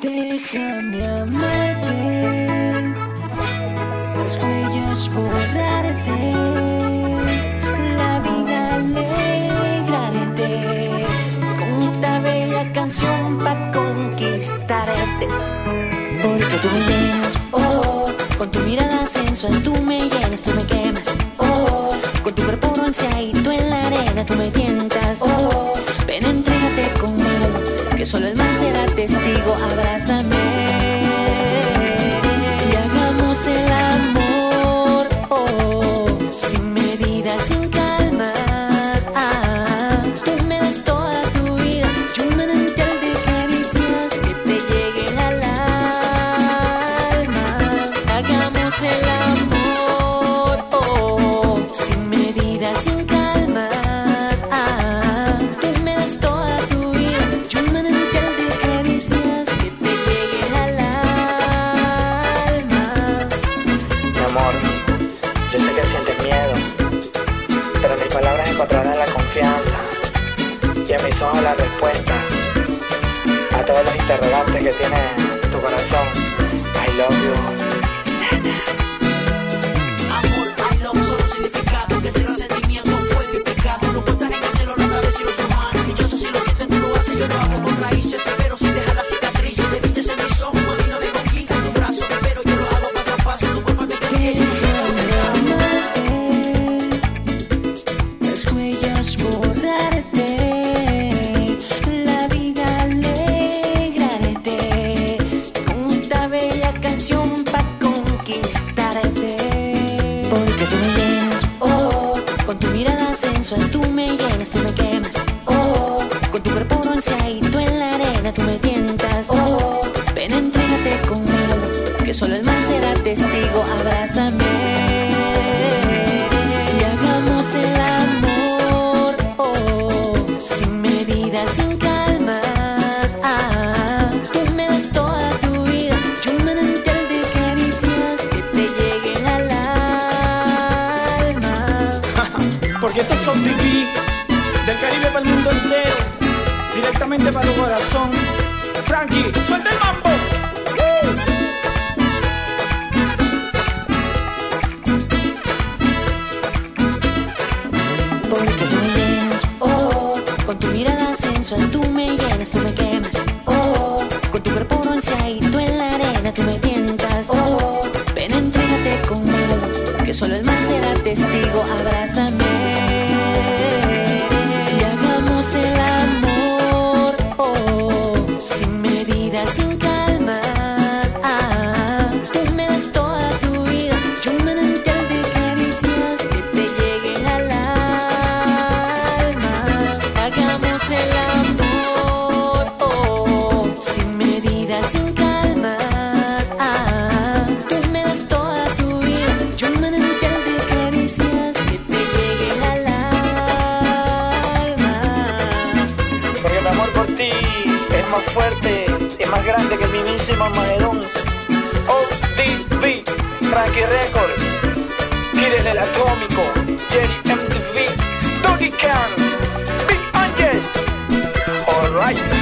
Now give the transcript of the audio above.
Déjame amarte, las huellas borrarte, la vida alegrarte, con esta bella canción pa' conquistarte. Porque tú me llenas, oh, con tu mirada sensual tú me llenas, tú me quemas, oh, con tu cuerpo bronceadito en la arena tú me tientas, solo el mar será testigo, abrázame. Y hagamos el amor, todos los interrogantes que tiene tu corazón. I love you. Oh, con tu mirada sensual tú me llenas, tú me quemas, oh, con tu cuerpo bronceadito en la arena tú me tientas, oh, ven entrégate conmigo, que solo el mar será testigo, abrázame Porque estos son TV del Caribe para el mundo entero, directamente para tu corazón. Frankie, suelta el mambo. Porque tú me llenas, oh, con tu mirada sensual tú me llenas, tú me quemas, oh, con tu cuerpo bronceadito en la arena tú me será testigo, abrázame. Y hagamos el amor, es más fuerte, es más grande que el mismísimo Magedón. ODB, Frankie Records, Kid el Atómico, Jerry MTV, Doggy Can, Big Angel. Alright.